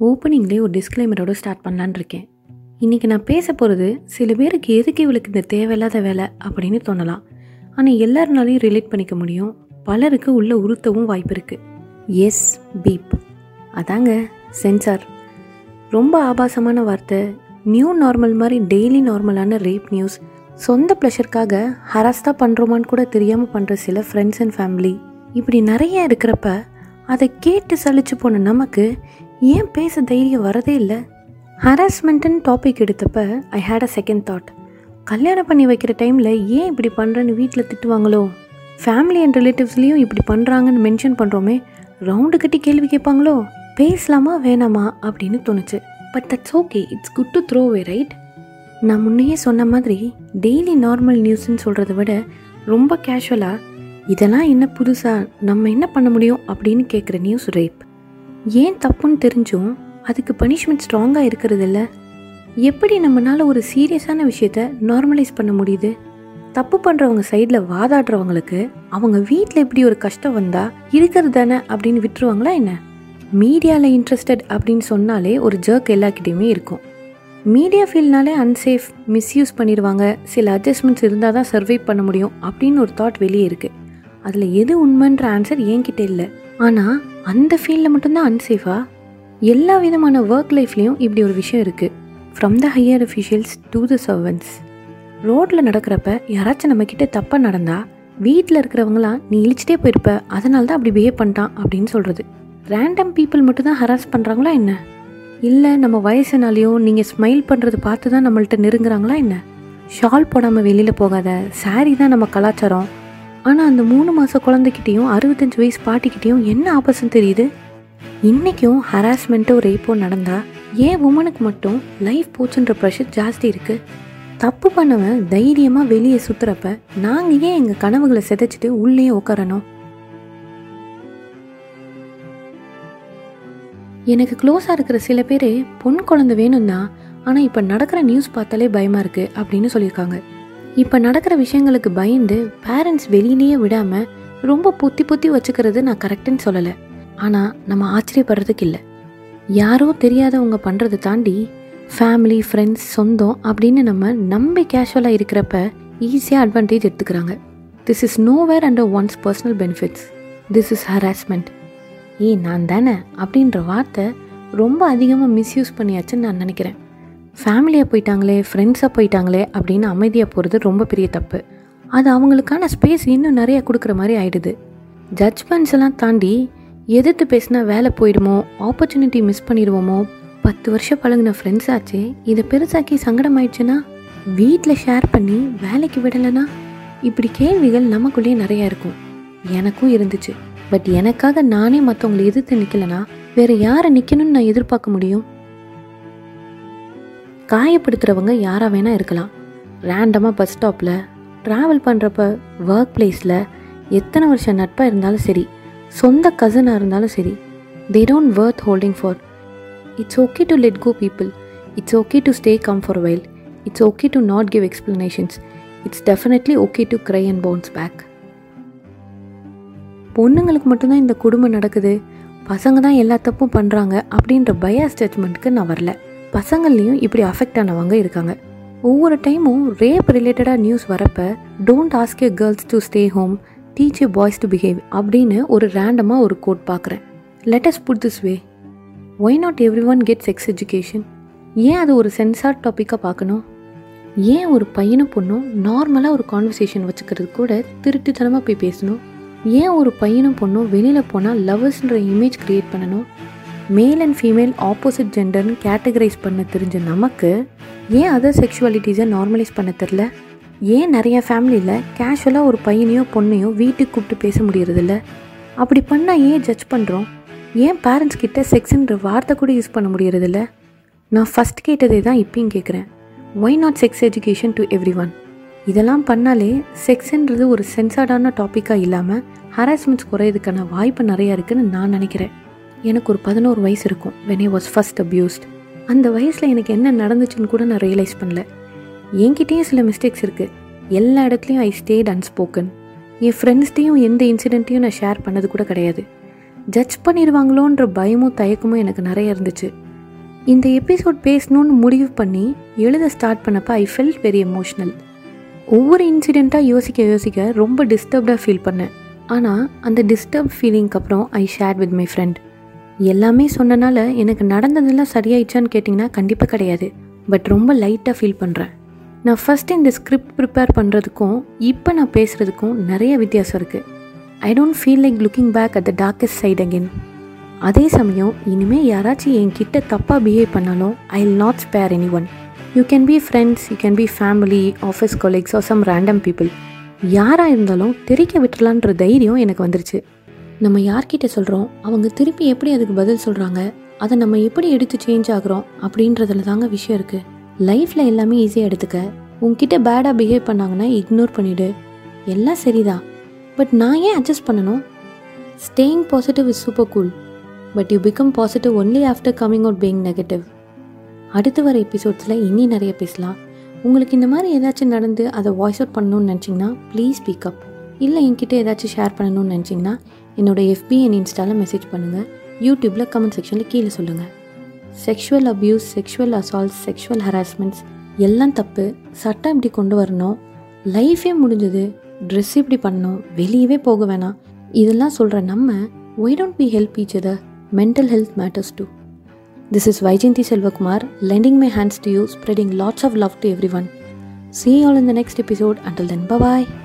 ஓப்பனிங்லேயே ஒரு டிஸ்க்ளைமரோட ஸ்டார்ட் பண்ணலான்னு இருக்கேன். இன்றைக்கி நான் பேச போகிறது சில பேருக்கு எதுக்கு இவளுக்கு இந்த தேவையில்லாத வேலை அப்படின்னு தோணலாம். ஆனால் எல்லாருனாலையும் ரிலேட் பண்ணிக்க முடியும். பலருக்கு உள்ள உறுத்தவும் வாய்ப்பு இருக்குது எஸ் பீப் அதாங்க சென்சார் ரொம்ப ஆபாசமான வார்த்தை. நியூ நார்மல் மாதிரி டெய்லி நார்மலான ரேப் நியூஸ் சொந்த ப்ளஷருக்காக ஹராஸ் தான் பண்ணுறோமான்னு கூட தெரியாமல் பண்ணுற சில ஃப்ரெண்ட்ஸ் அண்ட் ஃபேமிலி இப்படி நிறைய இருக்கிறப்ப அதை கேட்டு சலிச்சு போன நமக்கு ஏன் பேச தைரியம் வரதே இல்லை? ஹராஸ்மெண்ட்டுன்னு topic எடுத்தப்ப I had a second thought கல்யாணம் பண்ணி வைக்கிற டைமில் ஏன் இப்படி பண்ணுறேன்னு வீட்டில் திட்டுவாங்களோ? ஃபேமிலி அண்ட் ரிலேட்டிவ்ஸ்லேயும் இப்படி பண்ணுறாங்கன்னு மென்ஷன் பண்ணுறோமே ரவுண்டு கட்டி கேள்வி கேட்பாங்களோ? பேசலாமா வேணாமா? அப்படின்னு தோணுச்சு. But that's okay it's good to throw way right நான் முன்னையே சொன்ன மாதிரி டெய்லி நார்மல் நியூஸ்ன்னு சொல்கிறத விட ரொம்ப கேஷுவலாக இதெல்லாம் என்ன புதுசாக நம்ம என்ன பண்ண முடியும் அப்படின்னு கேட்குற நியூஸ் ரேப் ஏன் தப்புன்னு தெரிஞ்சும் அதுக்கு பனிஷ்மெண்ட் ஸ்ட்ராங்காக இருக்கிறது இல்லை எப்படி நம்மளால் ஒரு சீரியஸான விஷயத்த நார்மலைஸ் பண்ண முடியுது? தப்பு பண்ணுறவங்க சைடில் வாதாடுறவங்களுக்கு அவங்க வீட்டில் எப்படி ஒரு கஷ்டம் வந்தால் இருக்கிறது தானே அப்படின்னு விட்டுருவாங்களா என்ன? மீடியாவில் இன்ட்ரெஸ்டட் அப்படின்னு சொன்னாலே ஒரு ஜர்க் எல்லாக்கிட்டேயுமே இருக்கும். மீடியா ஃபீல்ட்னாலே அன்சேஃப் மிஸ்யூஸ் பண்ணிடுவாங்க. சில அட்ஜஸ்ட்மெண்ட்ஸ் இருந்தால் தான் சர்வை பண்ண முடியும் அப்படின்னு ஒரு தாட் வெளியே இருக்குது அதில் எது உண்மைன்ற ஆன்சர் என்கிட்ட இல்லை. ஆனால் அந்த ஃபீல்டில் மட்டும்தான் அன்சேஃபா எல்லா விதமான ஒர்க் லைஃப்லேயும் இப்படி ஒரு விஷயம் இருக்குது from the higher officials to the servants ரோட்டில் நடக்கிறப்ப யாராச்சும் நம்மக்கிட்ட தப்பாக நடந்தால் வீட்டில் இருக்கிறவங்களாம் நீ இழிச்சிட்டே போயிருப்ப அதனால தான் அப்படி பிஹேவ் பண்ணிட்டான் அப்படின்னு சொல்கிறது ரேண்டம் பீப்புள் மட்டும்தான் ஹராஸ் பண்ணுறாங்களா என்ன? இல்லை நம்ம வயசுனாலையும் நீங்கள் ஸ்மைல் பண்ணுறது பார்த்து தான் நம்மள்ட்ட நெருங்குறாங்களா என்ன? ஷால் போடாமல் வெளியில் போகாத சாரி தான் நம்ம கலாச்சாரம். ஆனால் அந்த மூணு மாத குழந்தைக்கிட்டேயும் அறுபத்தஞ்சு வயசு பாட்டிக்கிட்டேயும் என்ன ஆபாசம் தெரியுது? இன்றைக்கும் ஹராஸ்மெண்ட்டோ ரேப்போ நடந்தால் ஏன் உமனுக்கு மட்டும் லைஃப் போச்சுன்ற ப்ரெஷர் ஜாஸ்தி இருக்குது தப்பு பண்ணவன் தைரியமாக வெளியே சுற்றுறப்ப நாங்கள் ஏன் எங்கள் கனவுகளை சிதைச்சிட்டு உள்ளே உட்காரணும் எனக்கு க்ளோஸாக இருக்கிற சில பேர் பொன் குழந்தை வேணும் தான் ஆனால் இப்போ நடக்கிற நியூஸ் பார்த்தாலே பயமாக இருக்குது அப்படின்னு சொல்லியிருக்காங்க. இப்போ நடக்கிற விஷயங்களுக்கு பயந்து பேரண்ட்ஸ் வெளியிலேயே விடாமல் ரொம்ப பொத்தி பொத்தி வச்சுக்கிறது நான் கரெக்டுன்னு சொல்லலை. ஆனால் நம்ம ஆச்சரியப்படுறதுக்கு இல்லை. யாரோ தெரியாதவங்க பண்ணுறதை தாண்டி ஃபேமிலி ஃப்ரெண்ட்ஸ் சொந்தம் அப்படின்னு நம்ம நம்பி கேஷுவலாக இருக்கிறப்ப ஈஸியாக அட்வான்டேஜ் எடுத்துக்கிறாங்க. This is no where under one's personal benefits this is harassment ஏ நான் தானே அப்படின்ற வார்த்தை ரொம்ப அதிகமாக மிஸ்யூஸ் பண்ணியாச்சுன்னு நான் நினைக்கிறேன். ஃபேமிலியாக போயிட்டாங்களே ஃப்ரெண்ட்ஸாக போயிட்டாங்களே அப்படின்னு அமைதியாக போகிறது ரொம்ப பெரிய தப்பு. அது அவங்களுக்கான ஸ்பேஸ் இன்னும் நிறைய கொடுக்குற மாதிரி ஆயிடுது. ஜட்ஜ்மெண்ட்ஸ் எல்லாம் தாண்டி எதிர்த்து பேசினா வேலை போயிடுமோ ஆப்பர்ச்சுனிட்டி மிஸ் பண்ணிடுவோமோ பத்து வருஷம் பழகின ஃப்ரெண்ட்ஸ் ஆச்சு இதை பெருசாக்கி சங்கடம் ஆயிடுச்சுன்னா வீட்டில் ஷேர் பண்ணி வேலைக்கு விடலைன்னா இப்படி கேள்விகள் நமக்குள்ளேயே நிறையா இருக்கும். எனக்கும் இருந்துச்சு. பட் எனக்காக நானே மற்றவங்களை எதிர்த்து நிற்கலனா வேறு யாரை நிற்கணும்னு நான் எதிர்பார்க்க முடியும்? காயப்படுத்துகிறவங்க யாராக வேணால் இருக்கலாம். ரேண்டமாக பஸ் ஸ்டாப்பில் ட்ராவல் பண்ணுறப்ப ஒர்க் பிளேஸில் எத்தனை வருஷம் நட்பாக இருந்தாலும் சரி சொந்த கசனாக இருந்தாலும் சரி they don't worth holding for it's okay to let go people it's okay to stay calm for while it's okay to not give explanations it's definitely okay to cry and bounce back பொண்ணுங்களுக்கு மட்டும்தான் இந்த குடும்பம் நடக்குது. பசங்க தான் எல்லா தப்பும் பண்ணுறாங்க அப்படின்ற பயாஸ் ஜட்மெண்ட்டுக்கு நான் வரல. பசங்கள்லேயும் இப்படி அஃபெக்ட் ஆனவங்க இருக்காங்க. ஒவ்வொரு டைமும் ரேப் ரிலேட்டடாக நியூஸ் வரப்போ don't ask a girls to stay home teach a boys to behave அப்படின்னு ஒரு ரேண்டமாக ஒரு கோட் பார்க்குறேன் let's put this way why not every one get sex education ஏன் அது ஒரு சென்சார் டாப்பிக்காக பார்க்கணும் ஏன் ஒரு பையனும் பொண்ணும் நார்மலாக ஒரு கான்வர்சேஷன் வச்சுக்கிறது கூட திருட்டுத்தனமாக போய் பேசணும்? ஏன் ஒரு பையனும் பொண்ணும் வெளியில் போனால் லவர்ஸ்ன்ற இமேஜ் க்ரியேட் பண்ணணும்? மேல் அண்ட் ஃபீமேல் ஆப்போசிட் ஜெண்டர்னு கேட்டகரைஸ் பண்ண தெரிஞ்ச நமக்கு ஏன் அதர் செக்ஷுவாலிட்டிஸை நார்மலைஸ் பண்ண தெரில? ஏன் நிறைய ஃபேமிலியில் கேஷுவலாக ஒரு பையனையோ பொண்ணையோ வீட்டுக்கு கூப்பிட்டு பேச முடியறதில்ல? அப்படி பண்ணால் ஏன் ஜட்ஜ் பண்ணுறோம் ஏன் பேரண்ட்ஸ் கிட்ட செக்ஸுன்ற வார்த்தை கூட யூஸ் பண்ண முடியறதில்ல? நான் ஃபஸ்ட் கேட்டதே தான் இப்பயும் கேட்குறேன் why not sex education to every one இதெல்லாம் பண்ணாலே செக்ஸுன்றது ஒரு சென்சார்டான டாப்பிக்காக இல்லாமல் ஹராஸ்மெண்ட்ஸ் குறையிறதுக்கான வாய்ப்பு நிறையா இருக்குதுன்னு நான் நினைக்கிறேன். எனக்கு ஒரு பதினோரு வயசு இருக்கும் when I was first abused அந்த வயசில் எனக்கு என்ன நடந்துச்சுன்னு கூட நான் ரியலைஸ் பண்ணல. என்கிட்டேயும் சில மிஸ்டேக்ஸ் இருக்குது எல்லா இடத்துலையும் ஐ ஸ்டேட் அன்ஸ்போக்கன் என் ஃப்ரெண்ட்ஸ்டையும் எந்த இன்சிடெண்ட்டையும் நான் ஷேர் பண்ணது கூட கிடையாது. ஜட்ஜ் பண்ணிடுவாங்களோன்ற பயமும் தயக்கமும் எனக்கு நிறைய இருந்துச்சு. இந்த எபிசோட் பேசணும்னு முடிவு பண்ணி எழுத ஸ்டார்ட் பண்ணப்போ ஐ ஃபெல்ட் வெரி எமோஷ்னல் ஒவ்வொரு இன்சிடெண்ட்டாக யோசிக்க யோசிக்க ரொம்ப டிஸ்டர்ப்டாக ஃபீல் பண்ணேன். ஆனால் அந்த டிஸ்டர்ப் ஃபீலிங்க்கு அப்புறம் I share with my friend எல்லாமே சொன்னனால எனக்கு நடந்ததெல்லாம் சரியாயிடுச்சான்னு கேட்டிங்கன்னா கண்டிப்பாக கிடையாது. பட் ரொம்ப லைட்டாக ஃபீல் பண்ணுறேன் நான் ஃபஸ்ட் இந்த ஸ்கிரிப்ட் ப்ரிப்பேர் பண்ணுறதுக்கும் இப்போ நான் பேசுகிறதுக்கும் நிறைய வித்தியாசம் இருக்குது I don't feel like looking back at the darkest side again அதே சமயம் இனிமேல் யாராச்சும் என்கிட்ட தப்பாக பிஹேவ் பண்ணாலும் I'll not spare any one you can be friends you can be family office colleagues or some random people யாராக இருந்தாலும் தெரிக்க விட்டுலான்ற தைரியம் எனக்கு வந்துருச்சு. நம்ம யார்கிட்ட சொல்கிறோம் அவங்க திருப்பி எப்படி அதுக்கு பதில் சொல்கிறாங்க அதை நம்ம எப்படி எடுத்து சேஞ்ச் ஆகுறோம்? அப்படின்றதுல தாங்க விஷயம் இருக்குது லைஃப்பில் எல்லாமே ஈஸியாக எடுத்துக்க. உங்ககிட்ட பேடாக பிஹேவ் பண்ணாங்கன்னா இக்னோர் பண்ணிவிடு எல்லாம் சரிதான். பட் நான் ஏன் அட்ஜஸ்ட் பண்ணணும்? Staying positive is super cool but you become positive only after coming out being negative அடுத்து வர எபிசோட்ஸில் இனி நிறைய பேசலாம். உங்களுக்கு இந்த மாதிரி ஏதாச்சும் நடந்து அதை வாய்ஸ் அவுட் பண்ணணும்னு நினச்சிங்கன்னா ப்ளீஸ் ஸ்பீக் அப் இல்லை என்கிட்ட ஏதாச்சும் ஷேர் பண்ணணும்னு நினச்சிங்கன்னா என்னோடய எஃபி அண்ட் இன்ஸ்டாவில் மெசேஜ் பண்ணுங்கள் யூடியூப்பில் கமெண்ட் செக்ஷனில் கீழே சொல்லுங்கள் sexual abuse sexual assaults sexual harassments எல்லாம் தப்பு. சட்டம் இப்படி கொண்டு வரணும். லைஃபே முடிஞ்சது. ட்ரெஸ் இப்படி பண்ணணும். வெளியவே போக வேணாம். இதெல்லாம் சொல்கிற நம்ம why don't be help each other mental health matters too this is Vaijanti Selvakumar lending my hands to you, spreading lots of love to every See you all in the next episode. Until then, bye bye.